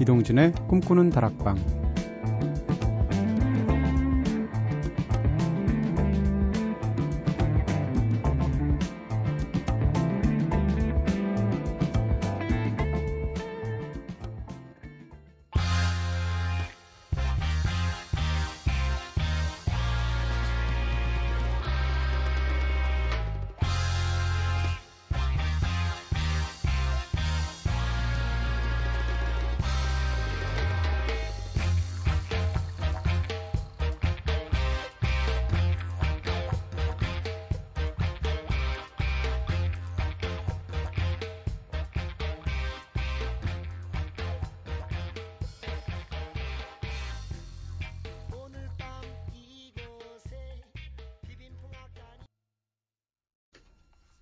이동진의 꿈꾸는 다락방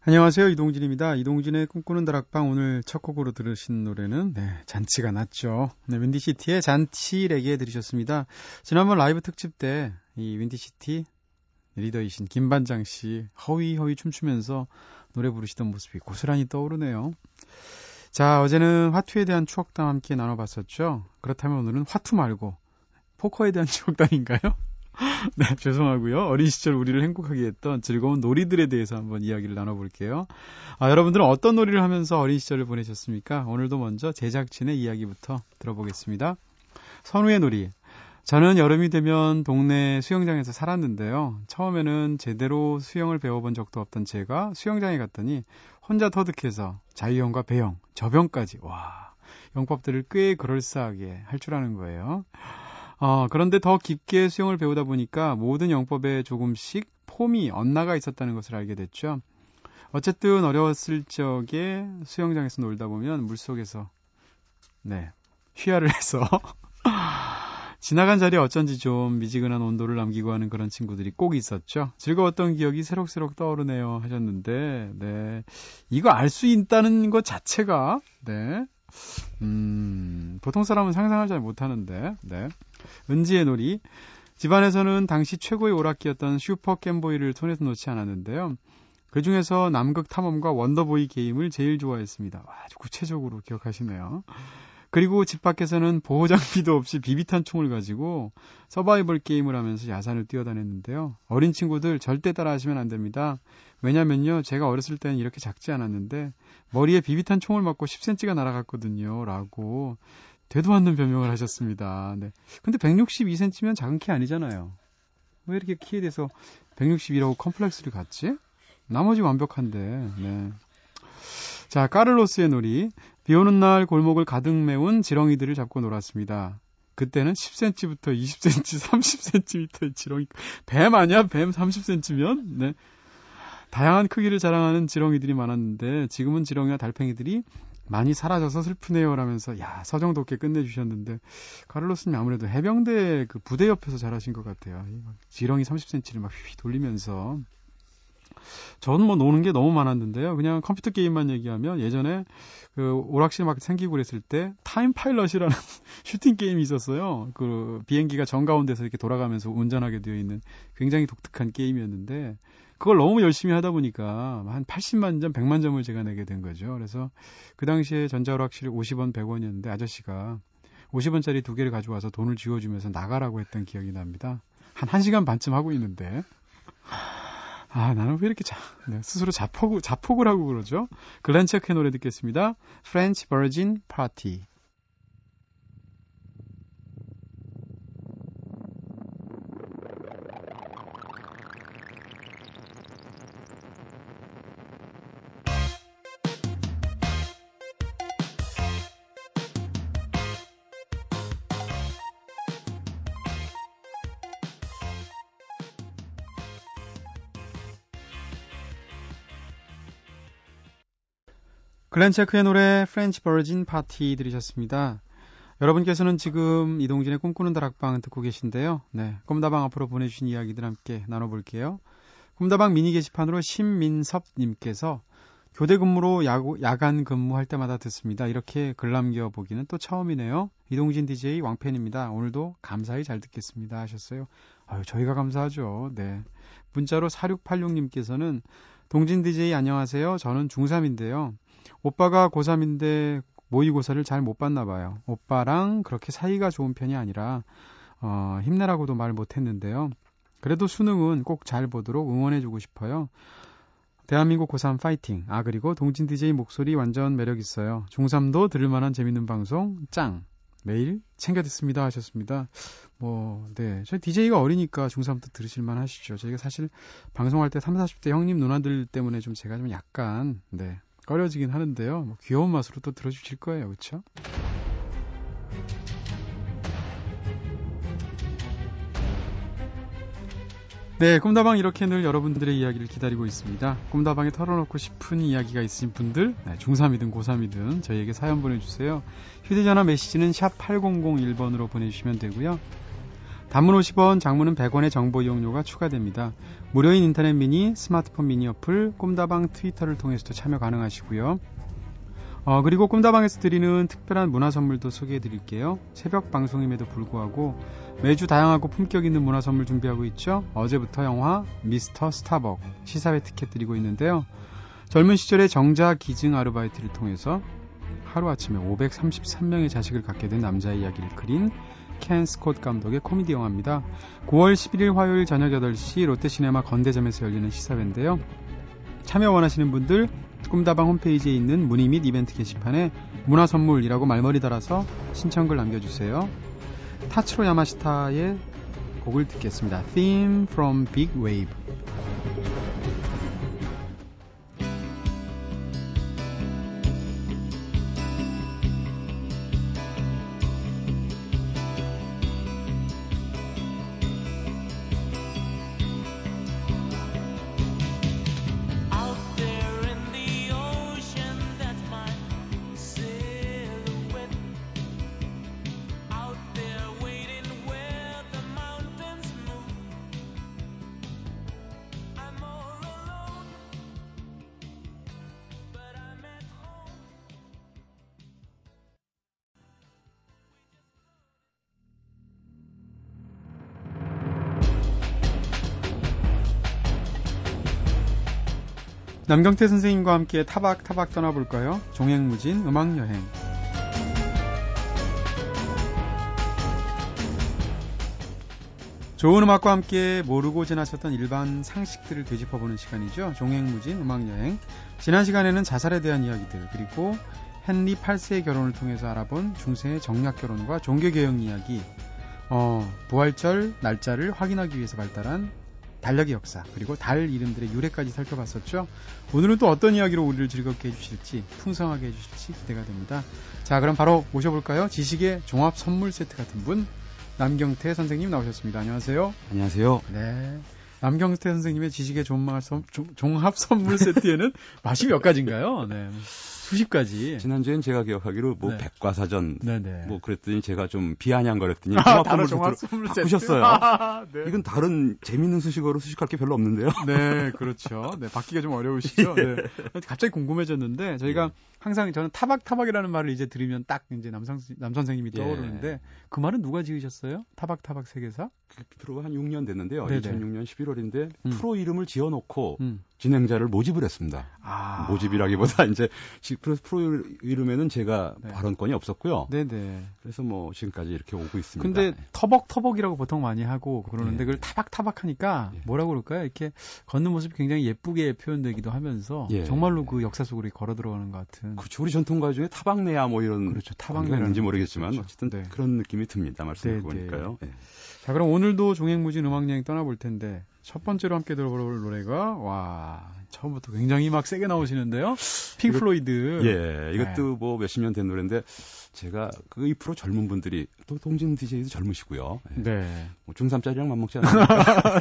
안녕하세요. 이동진입니다. 이동진의 꿈꾸는 다락방 오늘 첫 곡으로 들으신 노래는 네, 잔치가 났죠. 네, 윈디시티의 잔치 레게 들으셨습니다. 지난번 라이브 특집 때 이 윈디시티 리더이신 김반장 씨 허위 허위 춤추면서 노래 부르시던 모습이 고스란히 떠오르네요. 자, 어제는 화투에 대한 추억담 함께 나눠봤었죠. 그렇다면 오늘은 화투 말고 포커에 대한 추억담인가요? 네, 죄송하고요. 어린 시절 우리를 행복하게 했던 즐거운 놀이들에 대해서 한번 이야기를 나눠볼게요. 아, 여러분들은 어떤 놀이를 하면서 어린 시절을 보내셨습니까? 오늘도 먼저 제작진의 이야기부터 들어보겠습니다. 선우의 놀이. 저는 여름이 되면 동네 수영장에서 살았는데요. 처음에는 제대로 수영을 배워본 적도 없던 제가 수영장에 갔더니 혼자 터득해서 자유형과 배영, 저병까지, 와, 영법들을 꽤 그럴싸하게 할 줄 아는 거예요. 어, 그런데 더 깊게 수영을 배우다 보니까 모든 영법에 조금씩 폼이 엇나가 있었다는 것을 알게 됐죠. 어쨌든 어려웠을 적에 수영장에서 놀다 보면 물속에서 네 휘하를 해서 지나간 자리에 어쩐지 좀 미지근한 온도를 남기고 하는 그런 친구들이 꼭 있었죠. 즐거웠던 기억이 새록새록 떠오르네요 하셨는데 네 이거 알 수 있다는 것 자체가 네 음, 보통 사람은 상상을 잘 못하는데, 네. 은지의 놀이. 집안에서는 당시 최고의 오락기였던 슈퍼 겜보이를 손에서 놓지 않았는데요. 그 중에서 남극 탐험과 원더보이 게임을 제일 좋아했습니다. 아주 구체적으로 기억하시네요. 그리고 집 밖에서는 보호 장비도 없이 비비탄 총을 가지고 서바이벌 게임을 하면서 야산을 뛰어다녔는데요. 어린 친구들 절대 따라 하시면 안 됩니다. 왜냐면요, 제가 어렸을 때는 이렇게 작지 않았는데 머리에 비비탄 총을 맞고 10cm가 날아갔거든요. 라고 되도 않는 변명을 하셨습니다. 네. 근데 162cm면 작은 키 아니잖아요. 왜 이렇게 키에 대해서 162라고 컴플렉스를 갖지? 나머지 완벽한데, 네. 자, 까를로스의 놀이. 비 오는 날 골목을 가득 메운 지렁이들을 잡고 놀았습니다. 그때는 10cm부터 20cm, 30cm의 지렁이. 뱀 아니야? 뱀 30cm면? 네. 다양한 크기를 자랑하는 지렁이들이 많았는데 지금은 지렁이와 달팽이들이 많이 사라져서 슬프네요 라면서 야 서정 돋게 끝내주셨는데 카를로스님 아무래도 해병대 그 부대 옆에서 자라신 것 같아요. 지렁이 30cm를 막 휘휘 돌리면서 저는 뭐 노는 게 너무 많았는데요. 그냥 컴퓨터 게임만 얘기하면 예전에 그 오락실 막 생기고 그랬을 때 Time Pilot이라는 슈팅 게임이 있었어요. 그 비행기가 정 가운데서 이렇게 돌아가면서 운전하게 되어 있는 굉장히 독특한 게임이었는데 그걸 너무 열심히 하다 보니까 한 80만 점, 100만 점을 제가 내게 된 거죠. 그래서 그 당시에 전자오락실 50원, 100원이었는데 아저씨가 50원짜리 두 개를 가져와서 돈을 지워주면서 나가라고 했던 기억이 납니다. 한 1시간 반쯤 하고 있는데 아, 나는 왜 이렇게 자, 네, 스스로 자폭, 자폭을 하고 그러죠? 글렌체크의 노래 듣겠습니다. French Virgin Party. 글렌체크의 노래 French Virgin Party 들으셨습니다. 여러분께서는 지금 이동진의 꿈꾸는 다락방 듣고 계신데요. 네, 꿈다방 앞으로 보내주신 이야기들 함께 나눠볼게요. 꿈다방 미니 게시판으로 신민섭님께서 교대 근무로 야구, 야간 근무할 때마다 듣습니다. 이렇게 글 남겨보기는 또 처음이네요. 이동진 DJ 왕팬입니다. 오늘도 감사히 잘 듣겠습니다. 하셨어요. 아유, 저희가 감사하죠. 네. 문자로 4686님께서는 동진 DJ 안녕하세요. 저는 중3인데요. 오빠가 고3인데 모의고사를 잘 못 봤나 봐요. 오빠랑 그렇게 사이가 좋은 편이 아니라 어, 힘내라고도 말 못했는데요. 그래도 수능은 꼭 잘 보도록 응원해주고 싶어요. 대한민국 고3 파이팅. 아, 그리고 동진 DJ 목소리 완전 매력 있어요. 중3도 들을 만한 재밌는 방송, 짱. 매일 챙겨 듣습니다 하셨습니다. 뭐, 네. 저희 DJ가 어리니까 중3도 들으실만 하시죠. 저희가 사실 방송할 때 30, 40대 형님 누나들 때문에 좀 제가 좀 약간, 네. 꺼려지긴 하는데요. 뭐 귀여운 맛으로 또 들어주실 거예요. 그쵸? 네, 꿈다방 이렇게 늘 여러분들의 이야기를 기다리고 있습니다. 꿈다방에 털어놓고 싶은 이야기가 있으신 분들, 네, 중3이든 고3이든 저희에게 사연 보내주세요. 휴대전화 메시지는 샵 8001번으로 보내주시면 되고요. 단문 50원, 장문은 100원의 정보 이용료가 추가됩니다. 무료인 인터넷 미니, 스마트폰 미니 어플, 꿈다방 트위터를 통해서도 참여 가능하시고요. 어, 그리고 꿈다방에서 드리는 특별한 문화 선물도 소개해 드릴게요. 새벽 방송임에도 불구하고 매주 다양하고 품격 있는 문화 선물 준비하고 있죠. 어제부터 영화 미스터 스타벅 시사회 티켓 드리고 있는데요. 젊은 시절에 정자 기증 아르바이트를 통해서 하루아침에 533명의 자식을 갖게 된 남자의 이야기를 그린 켄 스콧 감독의 코미디 영화입니다. 9월 11일 화요일 저녁 8시 롯데시네마 건대점에서 열리는 시사회인데요. 참여 원하시는 분들 꿈다방 홈페이지에 있는 문의 및 이벤트 게시판에 문화 선물이라고 말머리 달아서 신청글 남겨주세요. 타츠로 야마시타의 곡을 듣겠습니다. Theme from Big Wave. 남경태 선생님과 함께 타박 타박 떠나볼까요? 종횡무진 음악여행. 좋은 음악과 함께 모르고 지나쳤던 일반 상식들을 되짚어보는 시간이죠. 종횡무진 음악여행. 지난 시간에는 자살에 대한 이야기들, 그리고 헨리 8세의 결혼을 통해서 알아본 중세의 정략 결혼과 종교개혁 이야기, 어, 부활절 날짜를 확인하기 위해서 발달한 달력의 역사 그리고 달 이름들의 유래까지 살펴봤었죠. 오늘은 또 어떤 이야기로 우리를 즐겁게 해주실지 풍성하게 해주실지 기대가 됩니다. 자 그럼 바로 모셔볼까요? 지식의 종합 선물 세트 같은 분 남경태 선생님 나오셨습니다. 안녕하세요. 안녕하세요. 네. 남경태 선생님의 지식의 종합 선물 세트에는 맛이 몇 가지인가요? 네. 수십 가지. 지난주엔 제가 기억하기로 뭐 네. 백과사전 네네. 뭐 그랬더니 제가 좀 비아냥거렸더니 아, 종합 선물 바꾸셨어요. 아, 네. 이건 다른 재밌는 수식어로 수식할 게 별로 없는데요. 네, 그렇죠. 네, 받기가 좀 어려우시죠. 네. 갑자기 궁금해졌는데 저희가 네. 항상 저는 타박 타박이라는 말을 이제 들으면 딱 이제 남성 남 선생님이 예. 떠오르는데 예. 그 말은 누가 지으셨어요? 타박 타박 세계사? 그 프로가 한 6년 됐는데요. 네네. 2006년 11월인데 음. 프로 이름을 지어놓고 음. 진행자를 모집을 했습니다. 아. 모집이라기보다 이제 프로 이름에는 제가 네. 발언권이 없었고요. 네네. 그래서 뭐 지금까지 이렇게 오고 있습니다. 근데 터벅터벅이라고 보통 많이 하고 그러는데 네. 그걸 타박타박하니까 예. 뭐라고 그럴까요? 이렇게 걷는 모습이 굉장히 예쁘게 표현되기도 하면서 예. 정말로 그 역사 속으로 걸어 들어가는 것 같은. 그렇죠. 우리 전통가 중에 타박네야 뭐 이런 그렇죠. 타박네는지 모르겠지만 그렇죠. 어쨌든 네. 그런 느낌이 듭니다. 말씀을 보니까요. 네. 자 그럼 오늘도 종횡무진 음악여행 떠나볼 텐데 첫 번째로 함께 들어볼 노래가 와 처음부터 굉장히 막 세게 나오시는데요. 핑크 플로이드. 예, 이것도 네. 뭐 몇십 년 된 노래인데 제가 그2% 젊은 분들이 또 동진 DJ도 젊으시고요. 예. 네. 뭐 중3짜리랑 맞먹지 않아요.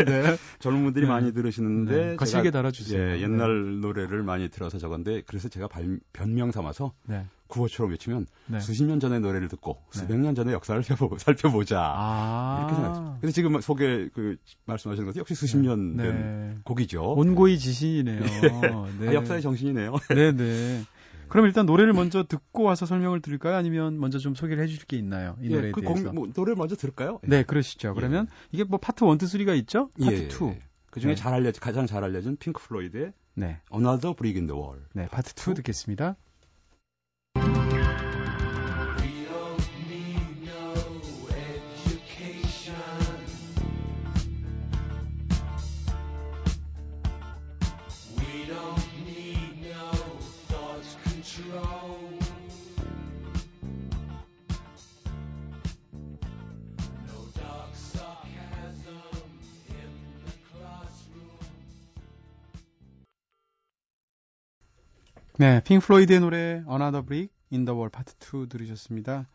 네. 젊은 분들이 네. 많이 들으시는데 네. 거칠게 달아주세요. 예, 옛날 네. 노래를 많이 들어서 적었는데 그래서 제가 발, 변명 삼아서 네. 구호처럼 외치면 네. 수십 년 전의 노래를 듣고 네. 수백 년 전의 역사를 살펴보, 자 아~ 이렇게 생각했죠. 그래서 지금 소개 그 말씀하시는 것은 역시 수십 네. 년된 네. 곡이죠. 온고이 지신이네요. 네. 아, 역사의 정신이네요. 네네. 그럼 일단 노래를 먼저 듣고 와서 설명을 드릴까요? 아니면 먼저 좀 소개를 해주실 게 있나요? 이 예, 노래에 그 대해서. 뭐, 노래를 먼저 들을까요? 네, 그러시죠. 그러면 예. 이게 뭐 파트 1, 2, 3가 있죠? 파트 예, 2. 그 중에 네. 잘 알려진, 가장 잘 알려진 핑크 플로이드의 네. Another Brick in the Wall. 네, 파트 2 듣겠습니다. 네, 핑크 플로이드의 노래 Another Brick in the Wall Part 2 들으셨습니다.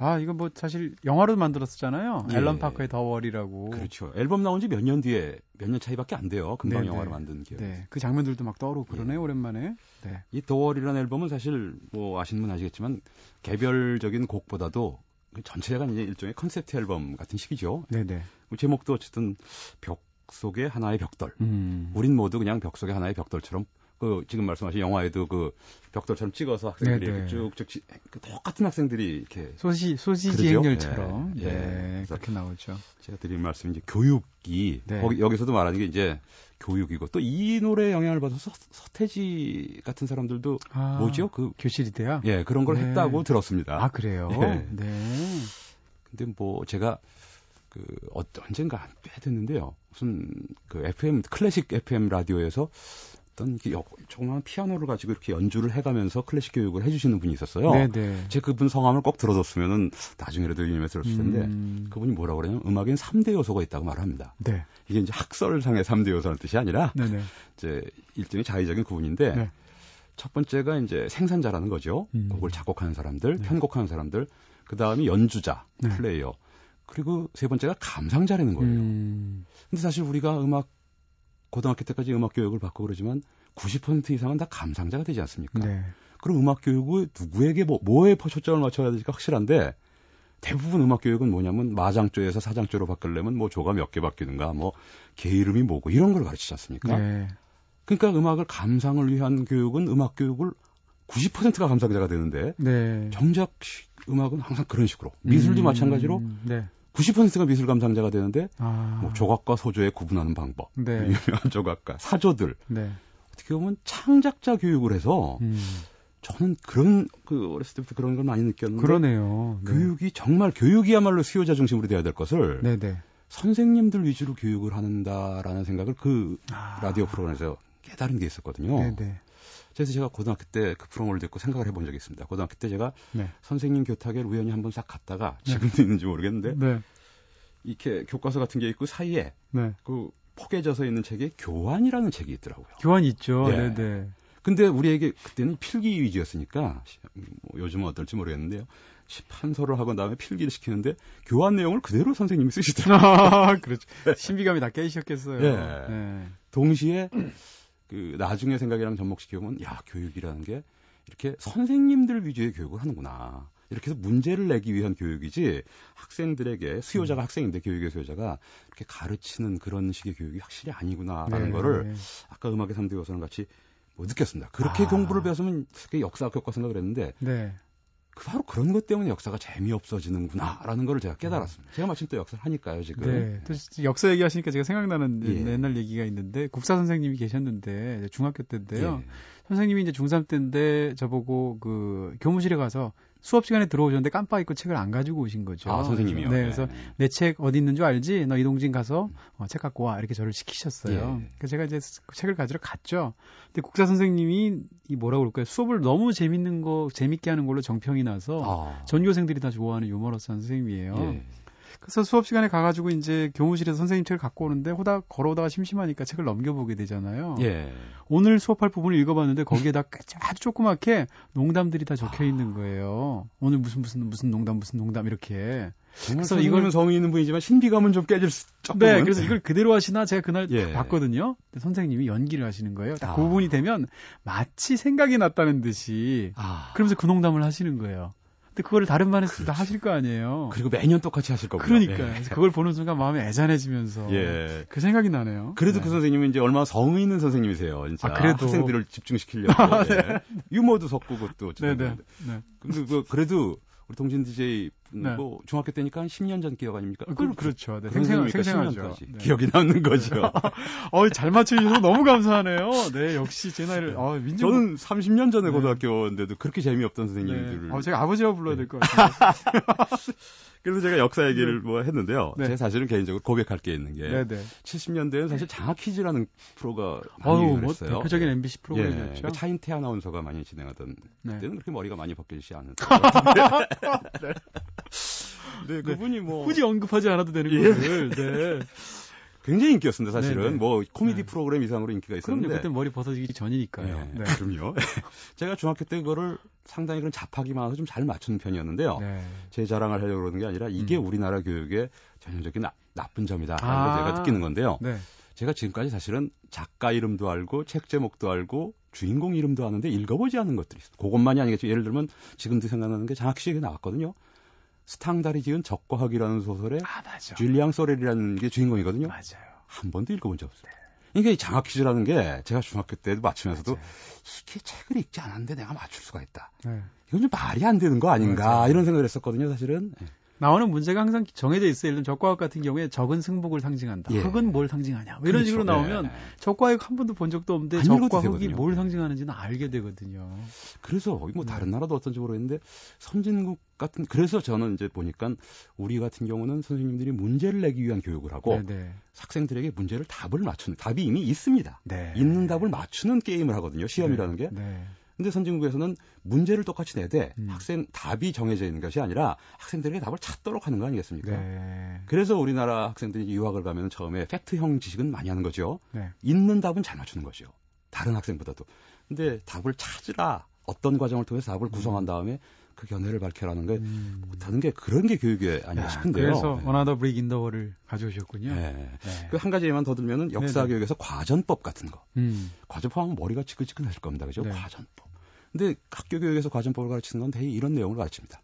아, 이거 뭐 사실 영화로 만들었었잖아요. 예. 앨런 파커의 The Wall이라고. 그렇죠. 앨범 나온 지 몇 년 뒤에 몇 년 차이밖에 안 돼요. 금방 네네. 영화로 만든 기억. 네. 그 장면들도 막 떠오르고 그러네 요 예. 오랜만에. 네. 이 The Wall이라는 앨범은 사실 뭐 아시는 분 아시겠지만 개별적인 곡보다도 그 전체가 이제 일종의 컨셉트 앨범 같은 식이죠. 네네. 뭐 제목도 어쨌든 벽 속의 하나의 벽돌. 음. 우린 모두 그냥 벽 속의 하나의 벽돌처럼 그 지금 말씀하신 영화에도 그 벽돌처럼 찍어서 학생들이 이렇게 쭉쭉 그 똑같은 학생들이 이렇게 소시 소시지 행렬처럼 네, 네. 네. 그렇게 나오죠. 제가 드린 말씀 이제 교육이 네. 거기 여기서도 말하는 게 이제 교육이고 또 이 노래에 영향을 받아서 서 태지 같은 사람들도 아, 뭐죠? 그 교실이대요. 예, 그런 걸 네. 했다고 들었습니다. 아 그래요? 네. 네. 근데 뭐 제가 그 어, 언젠가 꽤 됐는데요. 무슨 그 FM 클래식 FM 라디오에서 어떤 조그마한 피아노를 가지고 이렇게 연주를 해가면서 클래식 교육을 해주시는 분이 있었어요. 네네. 네. 제 그분 성함을 꼭 들어뒀으면은 나중에라도 유념해 들었을 텐데 음... 그분이 뭐라고 그러냐면 음악엔 3대 요소가 있다고 말합니다. 네. 이게 이제 학설상의 3대 요소라는 뜻이 아니라 네네. 이제 일종의 자의적인 구분인데 네. 첫 번째가 이제 생산자라는 거죠. 음... 곡을 작곡하는 사람들, 네. 편곡하는 사람들, 그 다음이 연주자, 네. 플레이어, 그리고 세 번째가 감상자라는 거예요. 음... 근데 사실 우리가 음악 고등학교 때까지 음악 교육을 받고 그러지만 90% 이상은 다 감상자가 되지 않습니까? 네. 그럼 음악 교육을 누구에게 뭐, 뭐에 초점을 맞춰야 될지가 확실한데 대부분 음악 교육은 뭐냐면 마장조에서 사장조로 바꾸려면 뭐 조가 몇 개 바뀌는가 뭐 개 이름이 뭐고 이런 걸 가르치지 않습니까? 네. 그러니까 음악을 감상을 위한 교육은 음악 교육을 90%가 감상자가 되는데 네. 정작 음악은 항상 그런 식으로 미술도 음, 마찬가지로 네. 90%가 미술 감상자가 되는데 아. 뭐 조각과 소조에 구분하는 방법, 네. 유명한 조각가, 사조들 네. 어떻게 보면 창작자 교육을 해서 음. 저는 그런 그 어렸을 때부터 그런 걸 많이 느꼈는데 그러네요. 네. 교육이 정말 교육이야말로 수요자 중심으로 돼야 될 것을 네네. 네. 선생님들 위주로 교육을 한다라는 생각을 그 아. 라디오 프로그램에서 깨달은 게 있었거든요. 네네. 네. 그래서 제가 고등학교 때 그 프로그램을 듣고 생각을 해본 적이 있습니다. 고등학교 때 제가 네. 선생님 교탁에 우연히 한번 싹 갔다가 네. 지금도 네. 있는지 모르겠는데 네. 이렇게 교과서 같은 게 있고 사이에 네. 그 포개져서 있는 책에 교환이라는 책이 있더라고요. 교환 있죠. 네. 네. 근데 우리에게 그때는 필기 위주였으니까 뭐 요즘은 어떨지 모르겠는데요. 판서를 하고 다음에 필기를 시키는데 교환 내용을 그대로 선생님이 쓰시더라고요. 아, 그렇죠. 신비감이 다 깨지셨겠어요. 네. 네. 동시에 그 나중에 생각이랑 접목시켜 보면 야 교육이라는 게 이렇게 선생님들 위주의 교육을 하는구나. 이렇게 해서 문제를 내기 위한 교육이지 학생들에게 수요자가 음. 학생인데 교육의 수요자가 이렇게 가르치는 그런 식의 교육이 확실히 아니구나라는 네. 거를 아까 음악의 3대 요소랑 같이 뭐 느꼈습니다. 그렇게 아. 공부를 배웠으면 역사 교과 생각을 했는데 네. 그 바로 그런 것 때문에 역사가 재미없어지는구나라는 걸 제가 깨달았습니다. 제가 마침 또 역사를 하니까요, 지금. 네. 또 역사 얘기하시니까 제가 생각나는 예. 옛날 얘기가 있는데 국사 선생님이 계셨는데 중학교 때인데요. 예. 선생님이 이제 중3 때인데 저보고 그 교무실에 가서 수업 시간에 들어오셨는데 깜빡 잊고 책을 안 가지고 오신 거죠. 아, 선생님이요? 네, 그래서 네. 내책 어디 있는 줄 알지? 너 이동진 가서 어, 책 갖고 와. 이렇게 저를 시키셨어요. 예. 그래서 제가 이제 책을 가지러 갔죠. 근데 국사 선생님이 이 뭐라고 그럴까요? 수업을 너무 재밌는 거, 재밌게 하는 걸로 정평이 나서 아. 전교생들이 다 좋아하는 유머러스한 선생님이에요. 예. 그래서 수업 시간에 가가지고 이제 교무실에서 선생님 책을 갖고 오는데 호닥 걸어오다가 심심하니까 책을 넘겨보게 되잖아요. 예. 오늘 수업할 부분을 읽어봤는데 거기에다 아주 조그맣게 농담들이 다 적혀 있는 거예요. 오늘 무슨 무슨 무슨 농담 무슨 농담 이렇게. 그래서 이거는 성의 있는 분이지만 신비감은 좀 깨질 수. 조금은. 네, 그래서 이걸 그대로 하시나 제가 그날 예. 봤거든요. 선생님이 연기를 하시는 거예요. 딱 아. 그 부분이 되면 마치 생각이 났다는 듯이 아. 그러면서 그 농담을 하시는 거예요. 근데 그거를 다른 반에서 다 하실 거 아니에요. 그리고 매년 똑같이 하실 거고요. 그러니까요. 예. 그걸 보는 순간 마음이 애잔해지면서 예. 그 생각이 나네요. 그래도 네. 그 선생님은 이제 얼마나 성의 있는 선생님이세요. 진짜 아, 그래도 학생들을 집중시키려고 아, 네. 예. 유머도 섞고 그것도 네네. 네. 네. 근데 그 그래도 우리 동진 DJ 네. 뭐 중학교 때니까 한 10년 전 기억 아닙니까? 그, 그렇죠. 네. 생생, 생생하죠. 네. 기억이 남는 거죠. 어, 잘 맞춰주셔서 너무 감사하네요. 네, 역시 제 나이를, 어, 민정. 저는 30년 전에 네. 고등학교인데도 그렇게 재미없던 선생님들을. 네. 어, 제가 아버지라고 불러야 될 것 같아요. 그래서 제가 역사 얘기를 네. 뭐 했는데요. 네. 제가 사실은 개인적으로 고백할 게 있는 게 네, 네. 70년대에는 사실 장학 퀴즈라는 프로가 많이. 뭐 대표적인 MBC 프로그램이었죠. 예, 차인태 아나운서가 많이 진행하던 네. 그때는 그렇게 머리가 많이 벗겨지지 않은. 네. 네, 그분이 뭐 굳이 언급하지 않아도 되는 예. 거를. 네. 굉장히 인기였습니다, 사실은. 네네. 뭐 코미디 네. 프로그램 이상으로 인기가 있었는데. 그때 머리 벗어지기 전이니까요. 네, 네. 그럼요. 제가 중학교 때 그거를 상당히 그런 잡하기 많아서 좀 잘 맞추는 편이었는데요. 네. 제 자랑을 하려고 그러는 게 아니라 이게 음. 우리나라 교육의 전형적인 나, 나쁜 점이다. 하는 아. 걸 제가 느끼는 건데요. 네. 제가 지금까지 사실은 작가 이름도 알고 책 제목도 알고 주인공 이름도 아는데 읽어보지 않은 것들이 있어요. 그것만이 아니겠죠. 예를 들면 지금도 생각나는 게 장학식에 나왔거든요. 스탕다리 지은 적과학이라는 소설에 아, 줄리앙 소렐이라는 게 주인공이거든요. 맞아요. 한 번도 읽어본 적 없어요. 이게 장학 퀴즈라는 게 제가 중학교 때도 맞추면서도 맞아요. 이게 책을 읽지 않았는데 내가 맞출 수가 있다. 네. 이건 좀 말이 안 되는 거 아닌가 맞아요. 이런 생각을 했었거든요, 사실은. 네. 나오는 문제가 항상 정해져 있어요. 예를 들면 적과학 같은 경우에 적은 승복을 상징한다. 예. 흑은 뭘 상징하냐. 뭐 이런 그렇죠. 식으로 나오면 예. 적과학 한 번도 본 적도 없는데 적과 흑이 뭘 상징하는지는 알게 되거든요. 그래서 뭐 다른 나라도 어떤지 모르겠는데 선진국 같은 그래서 저는 이제 보니까 우리 같은 경우는 선생님들이 문제를 내기 위한 교육을 하고 네네. 네. 학생들에게 문제를 답을 맞추는 답이 이미 있습니다. 네. 있는 답을 맞추는 게임을 하거든요. 시험이라는 네. 게. 네. 근데 선진국에서는 문제를 똑같이 내되 음. 학생 답이 정해져 있는 것이 아니라 학생들에게 답을 찾도록 하는 거 아니겠습니까? 네. 그래서 우리나라 학생들이 유학을 가면 처음에 팩트형 지식은 많이 하는 거죠. 네. 있는 답은 잘 맞추는 거죠. 다른 학생보다도. 근데 답을 찾으라 어떤 과정을 통해서 답을 음. 구성한 다음에 그 견해를 밝혀라는 게 음. 못하는 게 그런 게 교육이 아닌가 싶은데요. 그래서 Another Brick in the Wall을 가져오셨군요. 네. 네. 그한 가지 예만 더 들면은 역사 네네. 교육에서 과전법 같은 거. 음. 과전법 하면 머리가 지긋지긋하실 겁니다. 그죠? 네. 과전법. 근데 학교 교육에서 과전법을 가르치는 건 대개 이런 내용을 가르칩니다.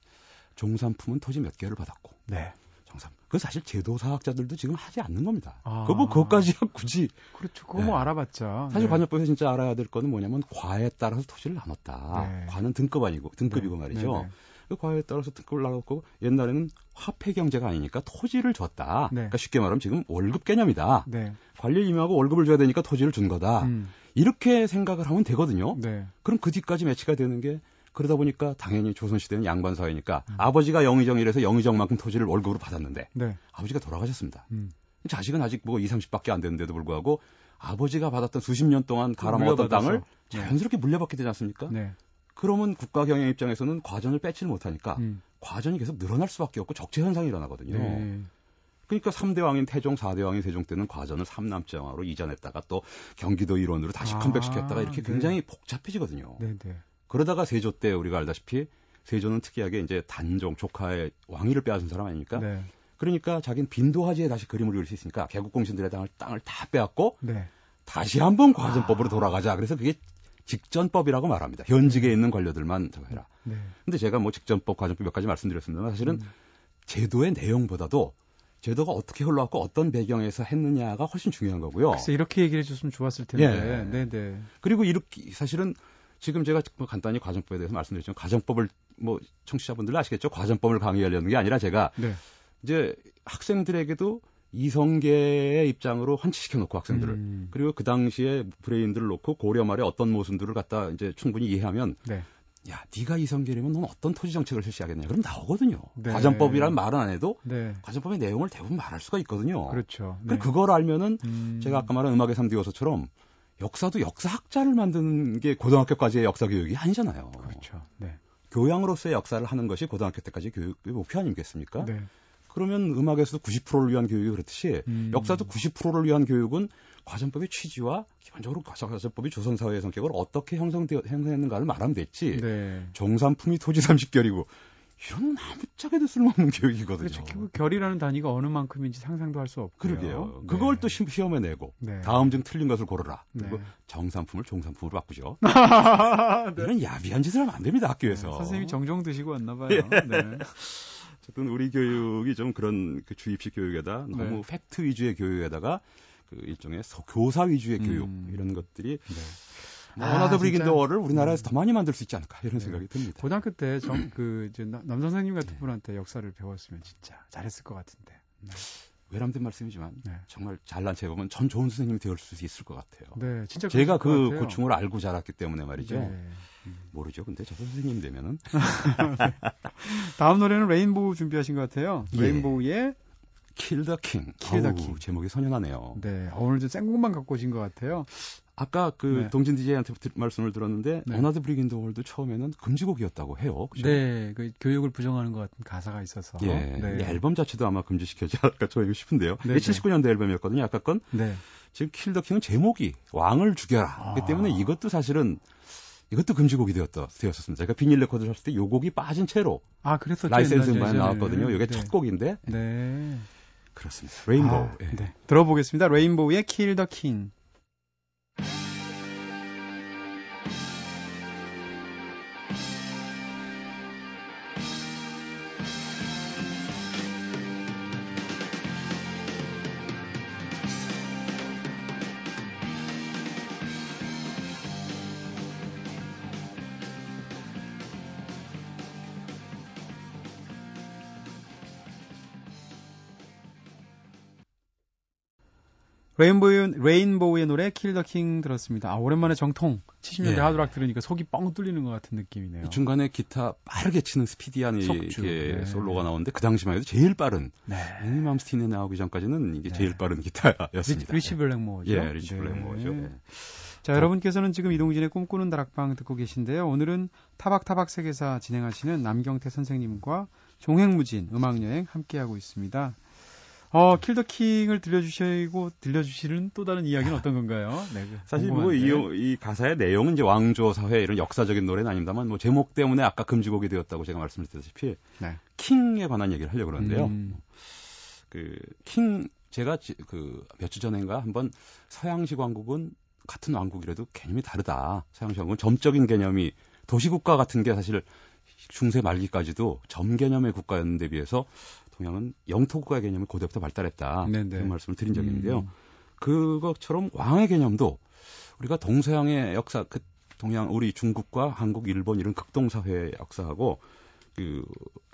종산품은 토지 몇 개를 받았고. 네. 정산. 그 사실 제도사학자들도 지금 하지 않는 겁니다. 아. 그뭐 그것까지 굳이. 그렇죠. 그거 뭐 네. 뭐 알아봤자. 사실 네. 관여법에서 진짜 알아야 될 거는 뭐냐면 과에 따라서 토지를 나눴다. 네. 과는 등급 아니고 등급이고 네. 말이죠. 네, 네. 그 과에 따라서 등급을 나눴고 옛날에는 화폐 경제가 아니니까 토지를 줬다. 네. 그러니까 쉽게 말하면 지금 월급 개념이다. 네. 관리를 임하고 월급을 줘야 되니까 토지를 준 거다. 음. 이렇게 생각을 하면 되거든요. 네. 그럼 그 뒤까지 매치가 되는 게 그러다 보니까 당연히 조선시대는 양반 사회니까 음. 아버지가 영의정이라서 영의정만큼 토지를 월급으로 받았는데 네. 아버지가 돌아가셨습니다. 음. 자식은 아직 뭐 2, 30밖에 안 됐는데도 불구하고 아버지가 받았던 수십 년 동안 갈아먹었던 땅을 네. 자연스럽게 물려받게 되지 않습니까? 네. 그러면 국가 경영 입장에서는 과전을 빼지를 못하니까 음. 과전이 계속 늘어날 수밖에 없고 적재 현상이 일어나거든요. 네. 그러니까 3대 왕인 태종, 4대 왕인 세종 때는 과전을 삼남정왕으로 이전했다가 또 경기도 일원으로 다시 아, 컴백시켰다가 이렇게 네. 굉장히 복잡해지거든요. 네, 네. 그러다가 세조 때 우리가 알다시피 세조는 특이하게 이제 단종 조카의 왕위를 빼앗은 사람 아닙니까? 네. 그러니까 자기는 빈도하지에 다시 그림을 그릴 수 있으니까 개국공신들의 땅을 땅을 다 빼앗고 네. 다시 한번 과전법으로 아. 돌아가자. 그래서 그게 직전법이라고 말합니다. 현직에 있는 관료들만 해라. 네. 근데 제가 뭐 직전법, 과전법 몇 가지 말씀드렸습니다만 사실은 음. 제도의 내용보다도 제도가 어떻게 흘러왔고 어떤 배경에서 했느냐가 훨씬 중요한 거고요. 글쎄 이렇게 얘기를 해줬으면 좋았을 텐데. 예. 네, 네. 그리고 이렇게 사실은 지금 제가 뭐 간단히 과정법에 대해서 말씀드렸지만 과정법을 뭐 청취자분들 아시겠죠? 과정법을 강의하려는 게 아니라 제가 네. 이제 학생들에게도 이성계의 입장으로 환치시켜 놓고 학생들을 음. 그리고 그 당시에 브레인들을 놓고 고려 말에 어떤 모순들을 갖다 이제 충분히 이해하면 네. 야, 네가 이성계라면 넌 어떤 토지 정책을 실시하겠냐? 그럼 나오거든요. 네. 과정법이란 말은 안 해도 네. 과정법의 내용을 대부분 말할 수가 있거든요. 그렇죠. 네. 그걸 알면은 음. 제가 아까 말한 음악의 3D 요소처럼 역사도 역사학자를 만드는 게 고등학교까지의 역사 교육이 아니잖아요. 그렇죠. 네. 교양으로서의 역사를 하는 것이 고등학교 때까지 교육의 목표 아니겠습니까? 네. 그러면 음악에서도 90%를 위한 교육이 그렇듯이 음. 역사도 90%를 위한 교육은 과정법의 취지와 기본적으로 과정법이 조선사회의 성격을 어떻게 형성되어 형성했는가를 말하면 됐지. 네. 정산품이 토지 30결이고 이런 아무짝에도 쓸모없는 교육이거든요. 그렇죠. 결국 결이라는 단위가 어느 만큼인지 상상도 할 수 없고요. 그러게요. 네. 그걸 또 시험에 내고 네. 다음 중 틀린 것을 고르라. 그리고 네. 정산품을 종산품으로 바꾸죠. 네. 이런 야비한 짓을 하면 안 됩니다 학교에서. 네, 선생님이 정정 드시고 왔나 봐요. 예. 네. 어쨌든 우리 교육이 좀 그런 그 주입식 교육에다 너무 팩트 위주의 교육에다가 그 일종의 교사 위주의 음. 교육 이런 것들이 뭐 아, 원하더 브리긴 더를 우리나라에서 음. 더 많이 만들 수 있지 않을까 이런 네. 생각이 듭니다. 고등학교 때그 남 선생님 같은 네. 분한테 역사를 배웠으면 진짜 잘했을 것 같은데. 네. 외람된 말씀이지만 네. 정말 잘난 체 보면 전 좋은 선생님이 되을 수 있을 것 같아요. 네, 진짜 제가 그 고충을 알고 자랐기 때문에 말이죠. 네. 모르죠. 근데 저 선생님 되면은 다음 노래는 레인보우 준비하신 것 같아요. 예. 레인보우의 Kill the King. Kill the King. 제목이 선연하네요. 네. 오늘 좀 생곡만 갖고 오신 것 같아요. 아까 그 네. 동진 DJ한테 말씀을 들었는데 네. Another Brick in the Wall도 처음에는 금지곡이었다고 해요. 그죠? 네, 그 교육을 부정하는 것 같은 가사가 있어서. 예, 네. 앨범 자체도 아마 금지시켰지 않을까 저이고 싶은데요. 네, 79년도 앨범이었거든요. 아까 건. 네. 지금 Kill the King은 제목이 왕을 죽여라. 아. 그렇기 때문에 이것도 사실은 이것도 금지곡이 되었다, 되었었습니다. 제가 비닐 레코드를 했을 때 요 곡이 빠진 채로 아, 그랬었죠. 라이센스 음반에 나왔거든요. 이게 네. 첫 곡인데. 네. 그렇습니다. 레인보우. 아, 예. 네. 들어보겠습니다. 레인보우의 Kill the King. 레인보우, 레인보우의 노래 Kill the King 들었습니다. 아, 오랜만에 정통 70년대 예. 하드락 들으니까 속이 뻥 뚫리는 것 같은 느낌이네요. 중간에 기타 빠르게 치는 스피디한 속주, 네. 솔로가 나오는데 그 당시만 해도 제일 빠른 네. 맘스틴이 나오기 전까지는 이게 네. 제일 빠른 기타였습니다. 리, 치 블랙모어죠. 예, 리치 네. 블랙모어죠. 네. 자, 어. 여러분께서는 지금 이동진의 꿈꾸는 다락방 듣고 계신데요. 오늘은 타박타박 세계사 진행하시는 남경태 선생님과 종횡무진 음악여행 함께하고 있습니다. 어, 킬더킹을 들려주시고 들려주시는 또 다른 이야기는 어떤 건가요? 네, 그 사실 뭐이 이 가사의 내용은 이제 왕조 사회 이런 역사적인 노래는 아닙니다만 뭐 제목 때문에 아까 금지곡이 되었다고 제가 말씀을 드렸다시피 네. 킹에 관한 얘기를 하려고 그러는데요. 음. 그킹 제가 그몇주 전인가 한번 서양식 왕국은 같은 왕국이라도 개념이 다르다. 서양식 왕국은 점적인 개념이 도시국가 같은 게 사실 중세 말기까지도 점 개념의 국가였는데 비해서 동양은 영토국가 개념이 고대부터 발달했다. 네네. 그런 말씀을 드린 적이 있는데요. 음. 그것처럼 왕의 개념도 우리가 동서양의 역사, 그 동양 우리 중국과 한국, 일본 이런 극동사회의 역사하고 그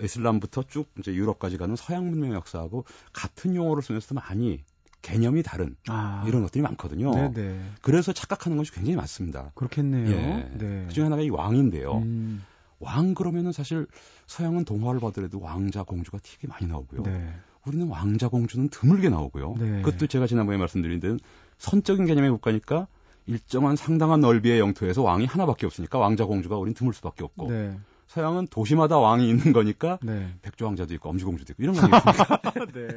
이슬람부터 쭉 이제 유럽까지 가는 서양 문명의 역사하고 같은 용어를 쓰면서도 많이 개념이 다른 아. 이런 것들이 많거든요. 네네. 그래서 착각하는 것이 굉장히 많습니다. 그렇겠네요. 예. 네. 그중에 하나가 이 왕인데요. 음. 왕 그러면은 사실 서양은 동화를 봐더라도 왕자 공주가 되게 많이 나오고요. 네. 우리는 왕자 공주는 드물게 나오고요. 네. 그것도 제가 지난번에 말씀드린 데는 선적인 개념의 국가니까 일정한 상당한 넓이의 영토에서 왕이 하나밖에 없으니까 왕자 공주가 우린 드물 수밖에 없고 네. 서양은 도시마다 왕이 있는 거니까 네. 백조 왕자도 있고 엄지 공주도 있고 이런 거 아니겠습니까? 네.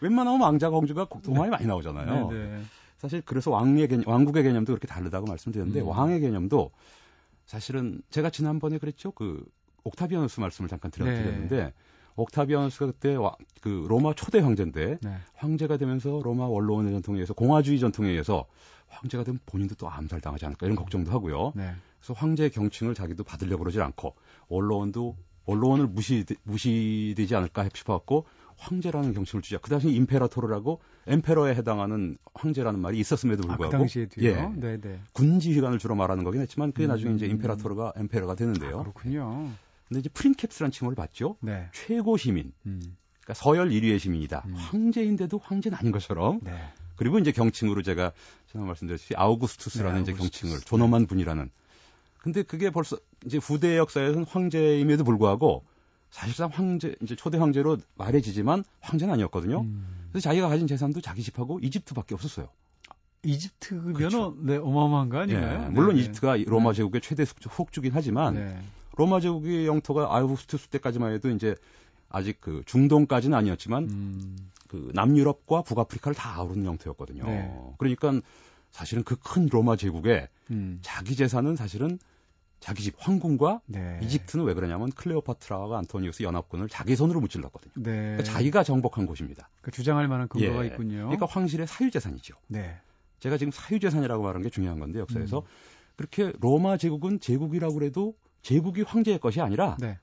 웬만하면 왕자 공주가 동화에 많이 나오잖아요. 네, 네. 사실 그래서 왕의 개념, 왕국의 개념도 그렇게 다르다고 말씀드렸는데 음. 왕의 개념도 사실은 제가 지난번에 그랬죠. 그 옥타비아누스 말씀을 잠깐 드렸는데 네. 옥타비아누스가 그때 와, 그 로마 초대 황제인데 네. 황제가 되면서 로마 원로원의 전통에 의해서 공화주의 전통에 의해서 황제가 되면 본인도 또 암살당하지 않을까 이런 걱정도 하고요. 네. 그래서 황제의 경칭을 자기도 받으려고 그러질 않고 원로원도 원로원을 무시 무시되지 않을까 싶어갖고 황제라는 경칭을 주자. 그 당시 임페라토르라고 엠페러에 해당하는 황제라는 말이 있었음에도 불구하고 아, 그 당시에도요. 예, 네네. 군지휘관을 주로 말하는 거긴 했지만 그게 음, 나중에 이제 임페라토르가 엠페러가 되는데요. 아, 그렇군요. 근데 이제 프린캡스라는 칭호를 받죠. 네. 최고 시민. 음. 그러니까 서열 1위의 시민이다. 음. 황제인데도 황제는 아닌 것처럼. 네. 그리고 이제 경칭으로 제가 지난 말씀드렸듯이 아우구스투스라는 네, 이제 경칭을 존엄한 분이라는. 근데 그게 벌써 이제 후대 역사에서는 황제임에도 불구하고 사실상 황제 이제 초대 황제로 말해지지만 황제는 아니었거든요. 음. 그래서 자기가 가진 재산도 자기 집하고 이집트밖에 없었어요. 이집트면은 그렇죠. 네 어마어마한 거 아닌가요? 네, 물론 네. 이집트가 로마 네. 제국의 최대 속주긴 하지만 네. 로마 제국의 영토가 아우구스투스 때까지만 해도 이제 아직 그 중동까지는 아니었지만 음. 그 남유럽과 북아프리카를 다 아우르는 영토였거든요. 네. 그러니까 사실은 그 큰 로마 제국의 음. 자기 재산은 사실은 자기 집 황궁과 네. 이집트는 왜 그러냐면 클레오파트라와 안토니우스 연합군을 자기 손으로 무찔렀거든요. 네. 그러니까 자기가 정복한 곳입니다. 그 주장할 만한 근거가 예. 있군요. 그러니까 황실의 사유재산이죠. 네. 제가 지금 사유재산이라고 말하는 게 중요한 건데 역사에서 음. 그렇게 로마 제국은 제국이라고 그래도 제국이 황제의 것이 아니라 네.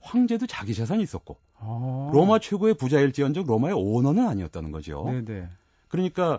황제도 자기 재산이 있었고 아. 로마 최고의 부자일지언정 로마의 오너는 아니었다는 거죠. 네네. 네. 그러니까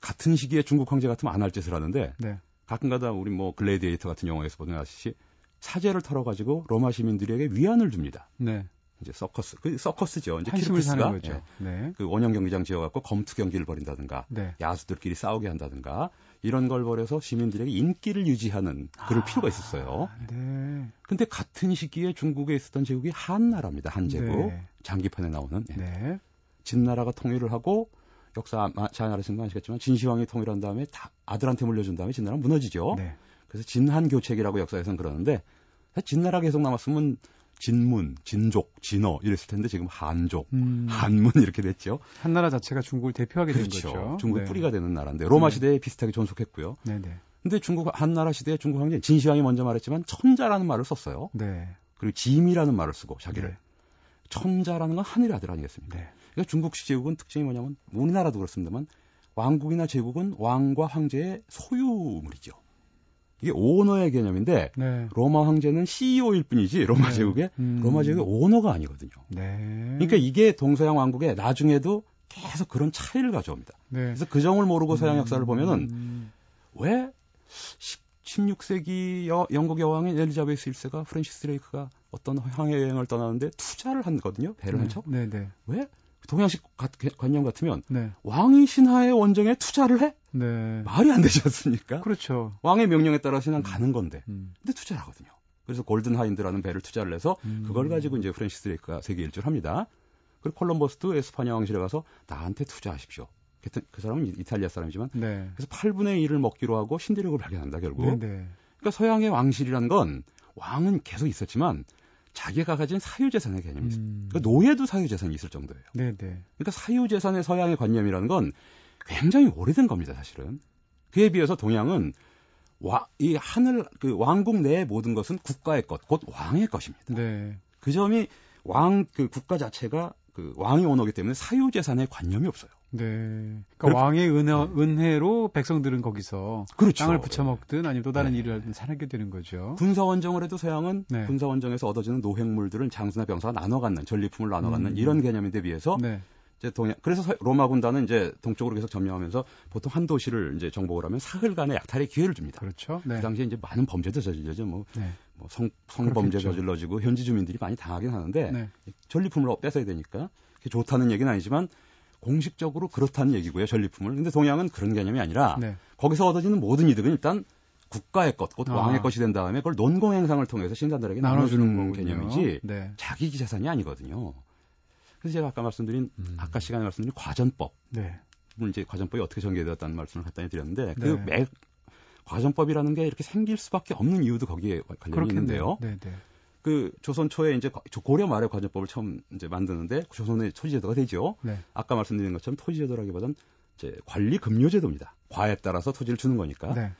같은 시기에 중국 황제 같으면 안 할 짓을 하는데 네. 가끔가다 우리 뭐 글래디에이터 같은 영화에서 보는 아시시 사제를 털어가지고 로마 시민들에게 위안을 줍니다. 네. 이제 서커스, 그 서커스죠. 이제 키르크스가 예, 네. 그 원형 경기장 지어갖고 검투 경기를 벌인다든가, 네. 야수들끼리 싸우게 한다든가 이런 걸 벌여서 시민들에게 인기를 유지하는 그럴 아, 필요가 있었어요. 네. 근데 같은 시기에 중국에 있었던 제국이 한 나라입니다. 한 제국 네. 장기판에 나오는 예. 네. 진나라가 통일을 하고 역사 잘 알으신 건 아시겠지만 진시황이 통일한 다음에 다 아들한테 물려준 다음에 진나라 무너지죠. 네. 그래서 진한 교책이라고 역사에서는 그러는데 진나라 계속 남았으면 진문, 진족, 진어 이랬을 텐데 지금 한족, 음. 한문 이렇게 됐죠. 한 나라 자체가 중국을 대표하게 그렇죠. 된 거죠. 중국 네. 뿌리가 되는 나라인데 로마 네. 시대에 비슷하게 존속했고요. 네, 네. 근데 중국 한나라 시대에 중국 황제 진시황이 먼저 말했지만 천자라는 말을 썼어요. 네. 그리고 짐이라는 말을 쓰고 자기를 네. 천자라는 건 하늘의 아들 아니겠습니까? 네. 그러니까 중국식 제국은 특징이 뭐냐면 우리나라도 그렇습니다만 왕국이나 제국은 왕과 황제의 소유물이죠. 이게 오너의 개념인데 네. 로마 황제는 CEO일 뿐이지 로마 네. 제국의 음. 로마 제국의 오너가 아니거든요. 네. 그러니까 이게 동서양 왕국에 나중에도 계속 그런 차이를 가져옵니다. 네. 그래서 그 점을 모르고 서양 역사를 보면은 음. 왜 16세기 여, 영국 여왕인 엘리자베스 1세가 프랜시스 드레이크가 어떤 향해 여행을 떠나는데 투자를 한거든요. 배를 한 네. 척. 네, 네. 왜? 동양식 관념 같으면 네. 왕이 신하의 원정에 투자를 해? 네. 말이 안 되지 않습니까? 그렇죠. 왕의 명령에 따라 신하는 가는 건데. 음. 근데 투자를 하거든요. 그래서 골든 하인드라는 배를 투자를 해서 음. 그걸 가지고 이제 프랜시스 드레이크가 세계 일주를 합니다. 그리고 콜럼버스도 에스파냐 왕실에 가서 나한테 투자하십시오. 그 사람은 이탈리아 사람이지만 네. 그래서 8분의 1을 먹기로 하고 신대륙을 발견한다 결국. 네, 네. 그러니까 서양의 왕실이란 건 왕은 계속 있었지만 자기가 가진 사유재산의 개념이 있어요. 음. 그러니까 노예도 사유재산이 있을 정도예요. 네네. 그러니까 사유재산의 서양의 관념이라는 건 굉장히 오래된 겁니다, 사실은. 그에 비해서 동양은 와, 이 하늘, 그 왕국 내의 모든 것은 국가의 것, 곧 왕의 것입니다. 네. 그 점이 왕, 그 국가 자체가 그 왕이 오너기 때문에 사유재산의 관념이 없어요. 네. 그러니까 왕의 은혜, 은혜로 백성들은 거기서 그렇죠. 땅을 붙여먹든 아니면 또 다른 네. 일을 하든 살게 되는 거죠. 군사원정을 해도 서양은 네. 군사원정에서 얻어지는 노획물들을 장수나 병사가 나눠 갖는 전리품을 나눠 갖는 음. 이런 개념인데 비해서 네. 이제 동양 그래서 로마 군단은 이제 동쪽으로 계속 점령하면서 보통 한 도시를 이제 정복을 하면 사흘간의 약탈의 기회를 줍니다. 그렇죠. 네. 그 당시에 이제 많은 범죄도 저질러죠. 뭐, 네. 뭐 성, 성범죄 저질러지고 현지 주민들이 많이 당하긴 하는데 네. 전리품을 뺏어야 되니까 그게 좋다는 얘기는 아니지만 공식적으로 그렇다는 얘기고요. 전리품을. 근데 동양은 그런 개념이 아니라 네. 거기서 얻어지는 모든 이득은 일단 국가의 것, 곧 아. 왕의 것이 된 다음에 그걸 논공 행상을 통해서 신사들에게 나눠주는, 나눠주는 개념이지 네. 자기 재산이 아니거든요. 그래서 제가 아까 말씀드린 음. 아까 시간에 말씀드린 과전법. 네. 이제 과전법이 어떻게 전개되었다는 말씀을 간단히 드렸는데 그 네. 매, 과전법이라는 게 이렇게 생길 수밖에 없는 이유도 거기에 관련이 그렇겠네요. 있는데요. 네, 네. 그 조선 초에 이제 고려 말에 관제법을 처음 이제 만드는데 조선의 토지제도가 되죠. 네. 아까 말씀드린 것처럼 토지제도라기보다는 이제 관리 급료제도입니다. 과에 따라서 토지를 주는 거니까. 네.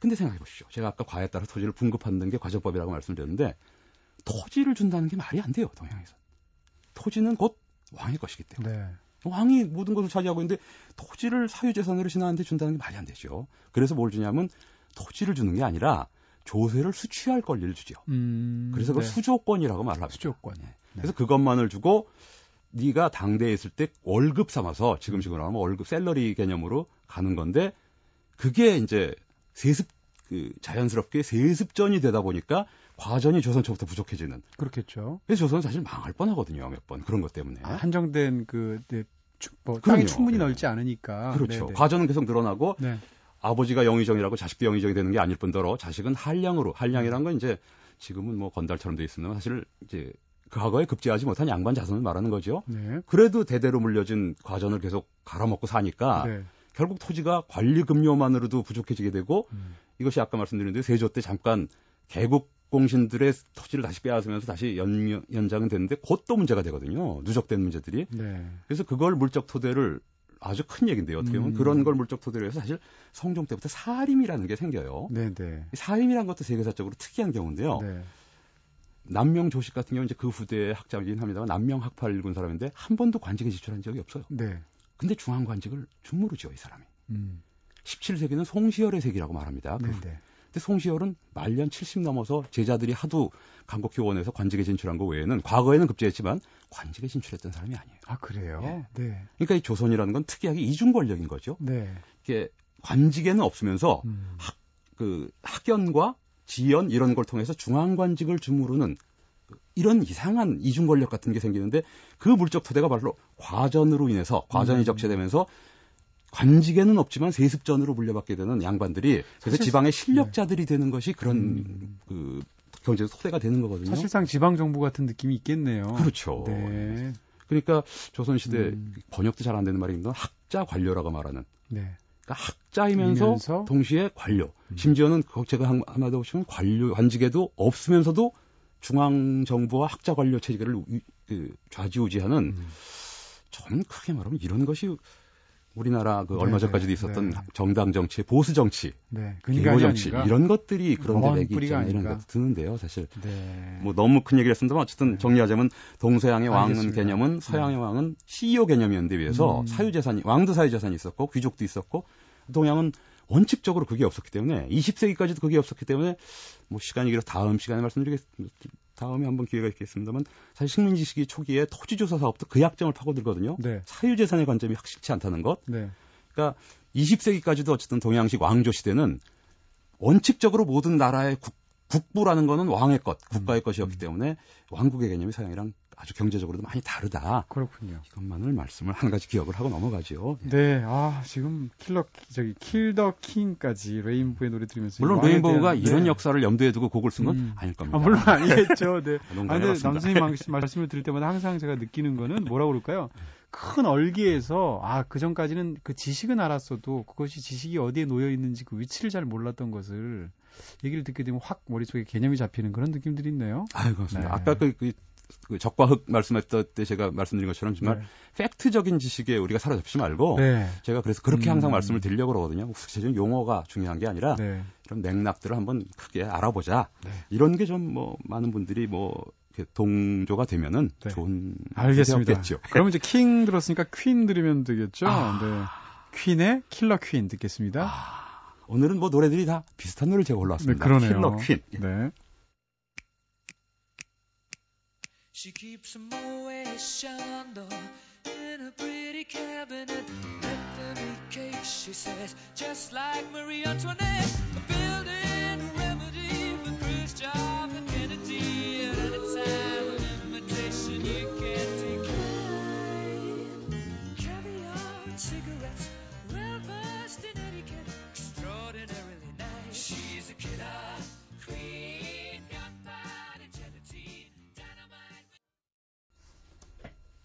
근데 생각해 보십시오. 제가 아까 과에 따라 토지를 분급하는 게 과정법이라고 말씀드렸는데 토지를 준다는 게 말이 안 돼요. 동양에서. 토지는 곧 왕의 것이기 때문에. 네. 왕이 모든 것을 차지하고 있는데 토지를 사유재산으로 신하한테 준다는 게 말이 안 되죠. 그래서 뭘 주냐면 토지를 주는 게 아니라 조세를 수취할 권리를 주죠. 음, 그래서 그걸 네. 수조권이라고 말합니다. 수조권. 네. 그래서 그것만을 주고 네가 당대에 있을 때 월급 삼아서 지금 식으로 하면 월급 셀러리 개념으로 가는 건데 그게 이제 세습 그 자연스럽게 세습전이 되다 보니까 과전이 조선 초부터 부족해지는. 그렇겠죠. 그래서 조선은 사실 망할 뻔하거든요 몇 번 그런 것 때문에. 아, 한정된 그 네, 뭐, 땅이 충분히 네. 넓지 않으니까. 그렇죠. 네네. 네. 과전은 계속 늘어나고 네. 아버지가 영의정이라고 자식도 영의정이 되는 게 아닐 뿐더러 자식은 한량으로 한량이란 건 이제 지금은 뭐 건달처럼 돼 있으면 사실 이제 과거에 급제하지 못한 양반 자손을 말하는 거죠. 네. 그래도 대대로 물려진 과전을 계속 갈아먹고 사니까 네. 결국 토지가 관리금료만으로도 부족해지게 되고 음. 이것이 아까 말씀드린 대로 세조 때 잠깐 개국 공신들의 토지를 다시 빼앗으면서 다시 연, 연장은 됐는데 곧 또 문제가 되거든요. 누적된 문제들이. 네. 그래서 그걸 물적 토대를 아주 큰 얘기인데요. 어떻게 보면 음. 그런 걸 물적 토대로 해서 사실 성종 때부터 사림이라는 게 생겨요. 네네. 네. 사림이라는 것도 세계사적으로 특이한 경우인데요. 네. 남명 조식 같은 경우는 이제 그 후대의 학자이긴 합니다만 남명 학파를 읽은 사람인데 한 번도 관직에 지출한 적이 없어요. 네. 근데 중앙 관직을 중무로 지어 이 사람이. 음. 17세기는 송시열의 세기라고 말합니다. 그 근데 송시열은 말년 70 넘어서 제자들이 하도 원해서 관직에 진출한 거 외에는 과거에는 급제했지만 관직에 진출했던 사람이 아니에요. 아 그래요? 예. 네. 그러니까 이 조선이라는 건 특이하게 이중 권력인 거죠. 네. 이게 관직에는 없으면서 음. 학, 그 학연과 지연 이런 걸 통해서 중앙 관직을 주무르는 이런 이상한 이중 권력 같은 게 생기는데 그 물적 토대가 바로 과전으로 인해서 과전이 음. 적체되면서 관직에는 없지만 세습전으로 물려받게 되는 양반들이 그래서 지방의 실력자들이 되는 것이 그런 음. 그 경제 소대가 되는 거거든요. 사실상 지방 정부 같은 느낌이 있겠네요. 그렇죠. 네. 그러니까 조선 시대 음. 번역도 잘 안 되는 말입니다. 학자 관료라고 말하는. 네. 그러니까 학자이면서 동시에 관료. 음. 심지어는 제가 한마디 보시면 관료 관직에도 없으면서도 중앙 정부와 학자 관료 체제를 그 좌지우지하는 음. 좀 크게 말하면 이런 것이 우리나라 그 네, 얼마 전까지도 네, 있었던 네. 정당 정치, 보수 정치, 네, 개보 정치 아닌가? 이런 것들이 그런데 맥이 있잖아요. 이런 것 드는데요, 사실. 네. 뭐 너무 큰 얘기를 했습니다만 어쨌든 네. 정리하자면 동서양의 왕은 개념은 서양의 왕은 CEO 개념이었는데 비해서 음. 사유재산이 왕도 사유재산이 있었고 귀족도 있었고 동양은 원칙적으로 그게 없었기 때문에 20세기까지도 그게 없었기 때문에 뭐 시간이 길어 다음 시간에 말씀드리겠습니 다. 다음에 한번 기회가 있겠습니다만 사실 식민지 시기 초기에 토지조사 사업도 그 약점을 파고들거든요. 네. 사유재산의 관점이 확실치 않다는 것. 네. 그러니까 20세기까지도 어쨌든 동양식 왕조 시대는 원칙적으로 모든 나라의 국, 국부라는 거는 왕의 것, 국가의 음. 것이었기 때문에 왕국의 개념이 서양이랑 아주 경제적으로도 많이 다르다. 그렇군요. 이것만을 말씀을 한 가지 기억을 하고 넘어가죠. 네, 아 지금 킬러 저기 Kill the King까지 레인보의 노래 들으면서 물론 레인보우가 대한, 이런 네. 역사를 염두에 두고 곡을 쓴건 음. 아닐 겁니다. 아, 물론 아니겠죠. 네. 아, 근데 남선생님 말씀을 드릴 때마다 항상 제가 느끼는 거는 뭐라고 그럴까요? 큰 얼개에서 아 그 전까지는 그 지식은 알았어도 그것이 지식이 어디에 놓여 있는지 그 위치를 잘 몰랐던 것을 얘기를 듣게 되면 확 머릿속에 개념이 잡히는 그런 느낌들이 있네요. 아유, 그렇습니다. 네. 아까 그, 그, 그 적과 흑 말씀했던 때 제가 말씀드린 것처럼 정말 네. 팩트적인 지식에 우리가 사로잡지 말고 네. 제가 그래서 그렇게 항상 음. 말씀을 드리려고 그러거든요. 구체적인 용어가 중요한 게 아니라 네. 이런 맥락들을 한번 크게 알아보자. 네. 이런 게 좀 뭐 많은 분들이 뭐 동조가 되면은 네. 좋은 알겠습니다. 그럼 이제 킹 들었으니까 퀸 들으면 되겠죠. 아. 네. 퀸의 킬러 퀸 듣겠습니다. 아. 오늘은 뭐 노래들이 다 비슷한 노래를 제가 올라왔습니다. 네, 그러네요. 킬러 퀸. 네. She keeps a Moet Chandon in a pretty cabinet. Let them eat cake, she says, just like Marie Antoinette. A building remedy for Khrushchev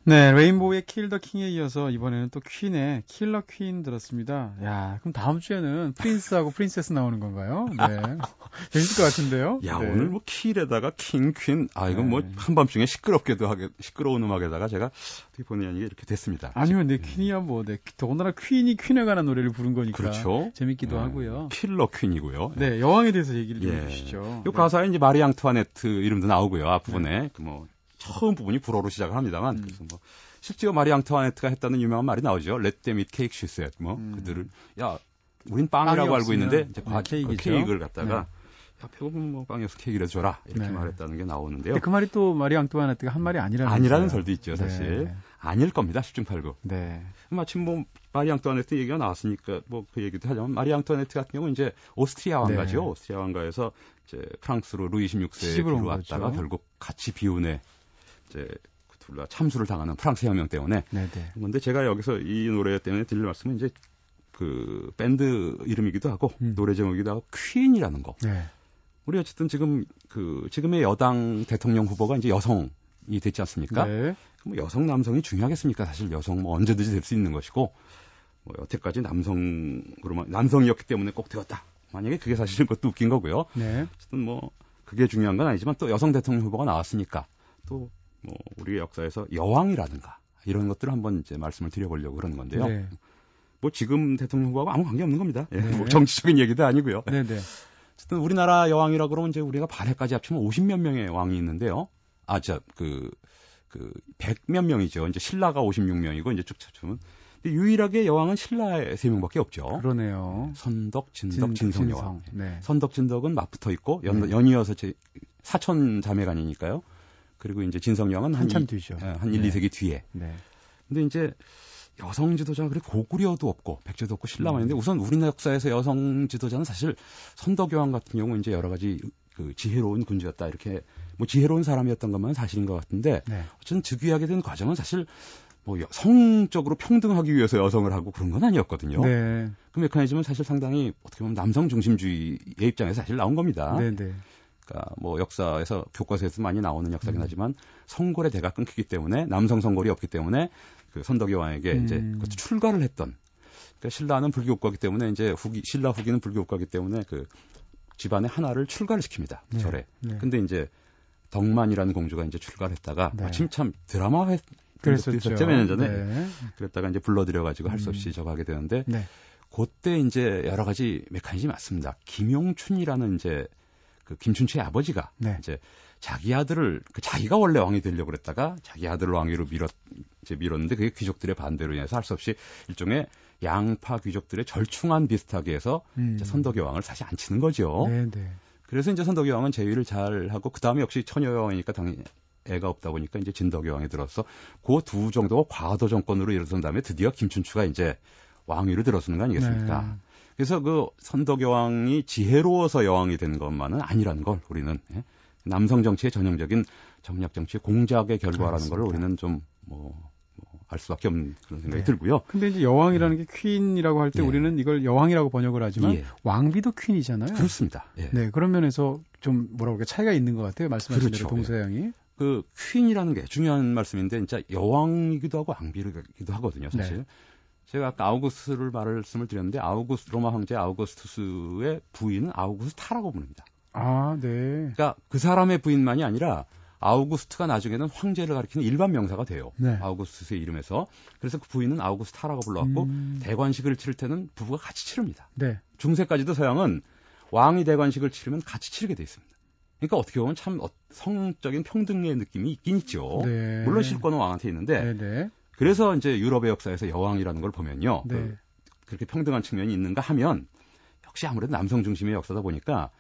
네, 레인보우의 Kill the King에 이어서 이번에는 또 퀸의 Killer Queen 들었습니다. 야, 그럼 다음 주에는 프린스하고 프린세스 나오는 건가요? 네. 재밌을 것 같은데요? 야, 네. 오늘 뭐 Kill에다가 King, Queen. 아, 이건 뭐 네. 뭐 한밤중에 시끄럽게도 하게, 시끄러운 음악에다가 제가 어떻게 본의 아니게 이렇게 됐습니다. 아니면 네, 퀸이야 뭐, 네. 더군다나 퀸이 Queen에 관한 노래를 부른 거니까. 그렇죠. 재밌기도 네. 하고요. Killer Queen이고요. 네, 여왕에 대해서 얘기를 좀 예. 해주시죠. 이 가사에 이제 마리 앙투아네트 이름도 나오고요. 앞부분에. 네. 그뭐 처음 부분이 불어로 시작을 합니다만 음. 그래서 뭐 실제로 마리 앙투아네트가 했다는 유명한 말이 나오죠. Let them eat cake, she said. 뭐 음. 그들을 야 우린 빵이라고 알고 있는데 이제 과, 네, 그 케이크를 갖다가 네. 야 배고프면 뭐 빵 없어서 케이크라도 줘라 이렇게 네. 말했다는 게 나오는데요. 그 말이 또 마리 앙투아네트가 한 말이 아니라는 아니라는 설도 있죠 사실 네. 아닐 겁니다 10중 8구. 네. 마침 뭐 마리 앙투아네트 얘기가 나왔으니까 뭐 그 얘기도 하자면 마리 앙투아네트 같은 경우는 이제 오스트리아 왕가죠. 네. 오스트리아 왕가에서 이제 프랑스로 루이 16세에 들어왔다가 결국 같이 비운에 이제 둘다 참수를 당하는 프랑스 혁명 때문에. 네네. 그런데 제가 여기서 이 노래 때문에 들릴 말씀은 이제 그 밴드 이름이기도 하고 음. 노래 제목이기도 하고 퀸이라는 거. 네. 우리 어쨌든 지금 그 지금의 여당 대통령 후보가 이제 여성이 됐지 않습니까? 네. 뭐 여성 남성이 중요하겠습니까? 사실 여성 뭐 언제든지 될 수 있는 것이고 뭐 여태까지 남성으로만 남성이었기 때문에 꼭 되었다. 만약에 그게 사실은 그것도 웃긴 거고요. 네. 어쨌든 뭐 그게 중요한 건 아니지만 또 여성 대통령 후보가 나왔으니까 또 뭐 우리 역사에서 여왕이라든가 이런 것들을 한번 이제 말씀을 드려보려고 그러는 건데요. 네. 뭐 지금 대통령 후보하고 아무 관계 없는 겁니다. 예, 네. 뭐 정치적인 얘기도 아니고요. 네, 네. 어쨌든 우리나라 여왕이라 그러면 이제 우리가 발해까지 합치면 50몇 명의 왕이 있는데요. 아, 저, 그, 그, 100몇 명이죠. 이제 신라가 56명이고, 이제 쭉 합치면. 근데 유일하게 여왕은 신라에 3명밖에 없죠. 그러네요. 선덕, 진덕, 진, 성 여왕. 네. 선덕, 진덕은 맞붙어 있고, 연, 네. 연이어서 제 사천 자매간이니까요. 그리고 이제 진성령은 한참 한 뒤죠. 예, 한 1, 네. 2세기 뒤에. 네. 근데 이제 여성 지도자 그래 고구려도 없고 백제도 없고 신라만인데 음. 우선 우리나라 역사에서 여성 지도자는 사실 선덕여왕 같은 경우 이제 여러 가지 그 지혜로운 군주였다 이렇게 뭐 지혜로운 사람이었던 것만 사실인 것 같은데 네. 어쨌든 즉위하게 된 과정은 사실 뭐 성적으로 평등하기 위해서 여성을 하고 그런 건 아니었거든요. 네. 그 메커니즘은 사실 상당히 어떻게 보면 남성 중심주의의 입장에서 사실 나온 겁니다. 네, 네. 그러니까 뭐 역사에서 교과서에서 많이 나오는 역사긴 음. 하지만 성골의 대가 끊기기 때문에 남성 성골이 없기 때문에 그 선덕여 왕에게 음. 이제 그것도 출가를 했던 그러니까 신라는 불교 국가기 때문에 이제 후기 신라 후기는 불교 국가기 때문에 그 집안의 하나를 출가를 시킵니다. 네. 절에. 네. 근데 이제 덕만이라는 공주가 이제 출가를 했다가 네. 마침 참 드라마에 그랬었죠. 몇년 전에 네. 그랬다가 이제 불러들여가지고 할 수 없이 음. 저거 하게 되는데 네. 그때 이제 여러 가지 메커니즘이 맞습니다. 김용춘이라는 이제 그 김춘추의 아버지가 네. 이제 자기 아들을 그 자기가 원래 왕이 되려고 그랬다가 자기 아들을 왕위로 밀었 이제 밀었는데 그게 귀족들의 반대로 인해서 할 수 없이 일종의 양파 귀족들의 절충안 비슷하게 해서 음. 선덕여 왕을 사실 안 치는 거죠. 네, 네. 그래서 이제 선덕여 왕은 제위를 잘 하고 그 다음에 역시 처녀여 왕이니까 당연히 애가 없다 보니까 이제 진덕여 왕이 들어서 그 두 정도가 과도 정권으로 이어선 다음에 드디어 김춘추가 이제 왕위로 들어서는 거 아니겠습니까? 네. 그래서 그 선덕 여왕이 지혜로워서 여왕이 된 것만은 아니라는 걸 우리는 예? 남성 정치의 전형적인 정략 정치의 공작의 결과라는 걸 우리는 좀뭐 뭐, 알 수밖에 없는 그런 생각이 네. 들고요. 근데 이제 여왕이라는 네. 게 퀸이라고 할때 예. 우리는 이걸 여왕이라고 번역을 하지만 예. 왕비도 퀸이잖아요. 그렇습니다. 예. 네, 그런 면에서 좀 뭐라고 할까 차이가 있는 것 같아요. 말씀하신 그렇죠. 대로 동서양이. 그 퀸이라는 게 중요한 말씀인데 진짜 여왕이기도 하고 왕비기도 하거든요, 사실. 네. 제가 아까 아우구스를 말씀을 드렸는데 아우구스 로마 황제 아우구스투스의 부인은 아우구스타라고 부릅니다. 아, 네. 그러니까 그 사람의 부인만이 아니라 아우구스트가 나중에는 황제를 가리키는 일반 명사가 돼요. 네. 아우구스트의 이름에서. 그래서 그 부인은 아우구스타라고 불러갖고 음... 대관식을 치를 때는 부부가 같이 치릅니다. 네. 중세까지도 서양은 왕이 대관식을 치르면 같이 치르게 돼 있습니다. 그러니까 어떻게 보면 참 어, 성적인 평등의 느낌이 있긴 있죠. 네. 물론 실권은 왕한테 있는데 네, 네. 그래서 이제 유럽의 역사에서 여왕이라는 걸 보면요. 네. 그, 그렇게 평등한 측면이 있는가 하면 역시 아무래도 남성 중심의 역사다 보니까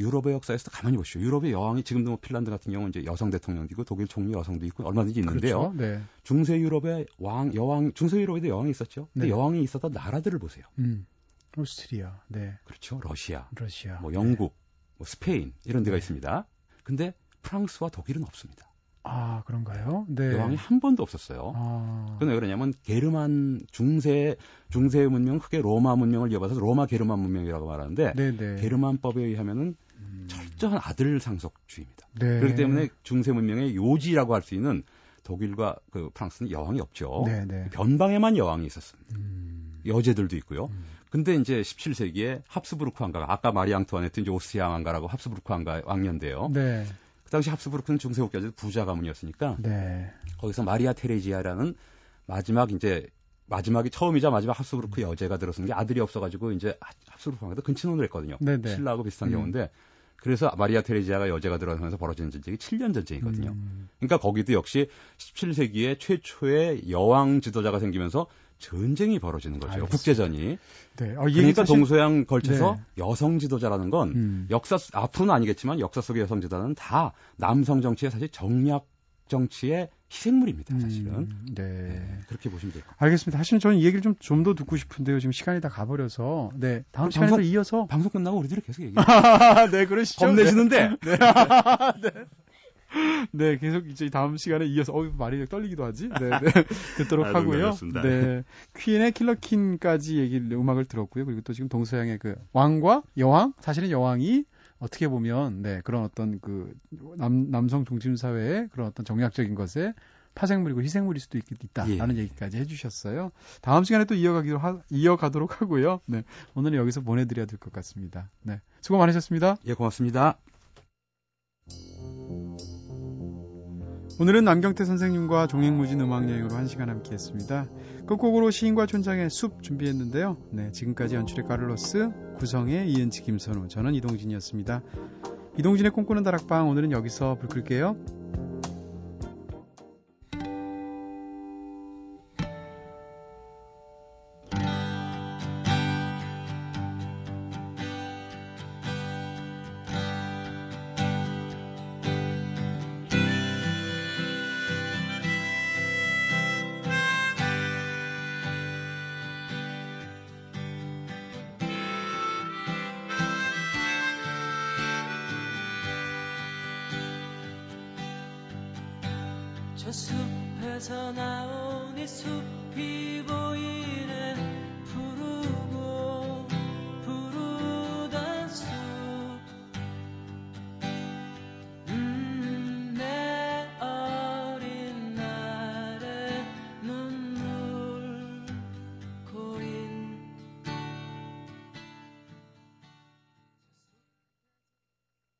유럽의 역사에서 가만히 보시죠. 유럽의 여왕이 지금도 뭐 핀란드 같은 경우는 이제 여성 대통령도 있고 독일 총리 여성도 있고 얼마든지 있는데요. 그렇죠. 네. 중세 유럽의 왕 여왕 중세 유럽에도 여왕이 있었죠. 근데 네. 여왕이 있었던 나라들을 보세요. 음. 오스트리아. 네. 그렇죠. 러시아. 러시아. 뭐 영국, 네. 뭐 스페인 이런 데가 네. 있습니다. 근데 프랑스와 독일은 없습니다. 아, 그런가요? 네. 여왕이 한 번도 없었어요. 아. 그건 왜 그러냐면 게르만 중세 중세 문명 크게 로마 문명을 이어받아서 로마 게르만 문명이라고 말하는데 네네. 네. 게르만법에 의하면은 음. 철저한 아들 상속주의입니다. 네. 그렇기 때문에 중세 문명의 요지라고 할 수 있는 독일과 그 프랑스는 여왕이 없죠. 네네. 네. 변방에만 여왕이 있었습니다. 음. 여제들도 있고요. 음. 근데 이제 17세기에 합스부르크 왕가가 아까 마리 앙투아네트 이제 오스트리아 왕가라고 합스부르크 왕가 왕년인데요. 네. 그 당시 합스부르크는 중세국가에서 부자 가문이었으니까 네. 거기서 마리아 테레지아라는 마지막 이제 마지막이 처음이자 마지막 합스부르크 여제가 들어선 게 아들이 없어가지고 이제 합스부르크 왕가도 근친혼을 했거든요. 네네. 네. 신라하고 비슷한 음. 경우인데 그래서 마리아 테레지아가 여제가 들어서면서 벌어지는 전쟁이 7년 전쟁이거든요. 음. 그러니까 거기도 역시 17세기에 최초의 여왕 지도자가 생기면서 전쟁이 벌어지는 거죠. 알겠습니다. 국제전이. 네. 어, 그러니까 사실... 동서양 걸쳐서 네. 여성 지도자라는 건 음. 역사 앞으로는 아니겠지만 역사 속의 여성 지도자는 다 남성 정치의 사실 정략 정치의 희생물입니다, 사실은. 음, 네. 네. 그렇게 보시면 돼요. 알겠습니다. 사실은 저는 이 얘기를 좀, 좀 더 듣고 싶은데요. 지금 시간이 다 가버려서. 네. 다음 시간에 방송, 이어서. 방송 끝나고 우리들이 계속 얘기해. 네, 그러시죠. 겁내시는데. 네. 네. 네. 네, 계속 이제 다음 시간에 이어서 어 말이 떨리기도 하지. 네, 네. 듣도록 아, 하고요. 네. 퀸의 킬러퀸까지 얘기를 음악을 들었고요. 그리고 또 지금 동서양의 그 왕과 여왕, 사실은 여왕이 어떻게 보면 네, 그런 어떤 그 남, 남성 중심 사회의 그런 어떤 정략적인 것에 파생물이고 희생물일 수도 있, 다라는 예. 얘기까지 해주셨어요. 다음 시간에 또 이어가기로 하, 이어가도록 하고요. 네, 오늘은 여기서 보내드려야 될 것 같습니다. 네, 수고 많으셨습니다. 예, 고맙습니다. 오늘은 남경태 선생님과 종횡무진 음악 여행으로 한 시간 함께 했습니다. 끝곡으로 시인과 촌장의 숲 준비했는데요. 네, 지금까지 연출의 카를로스, 구성의 이은지 김선우, 저는 이동진이었습니다. 이동진의 꿈꾸는 다락방 오늘은 여기서 불 끌게요.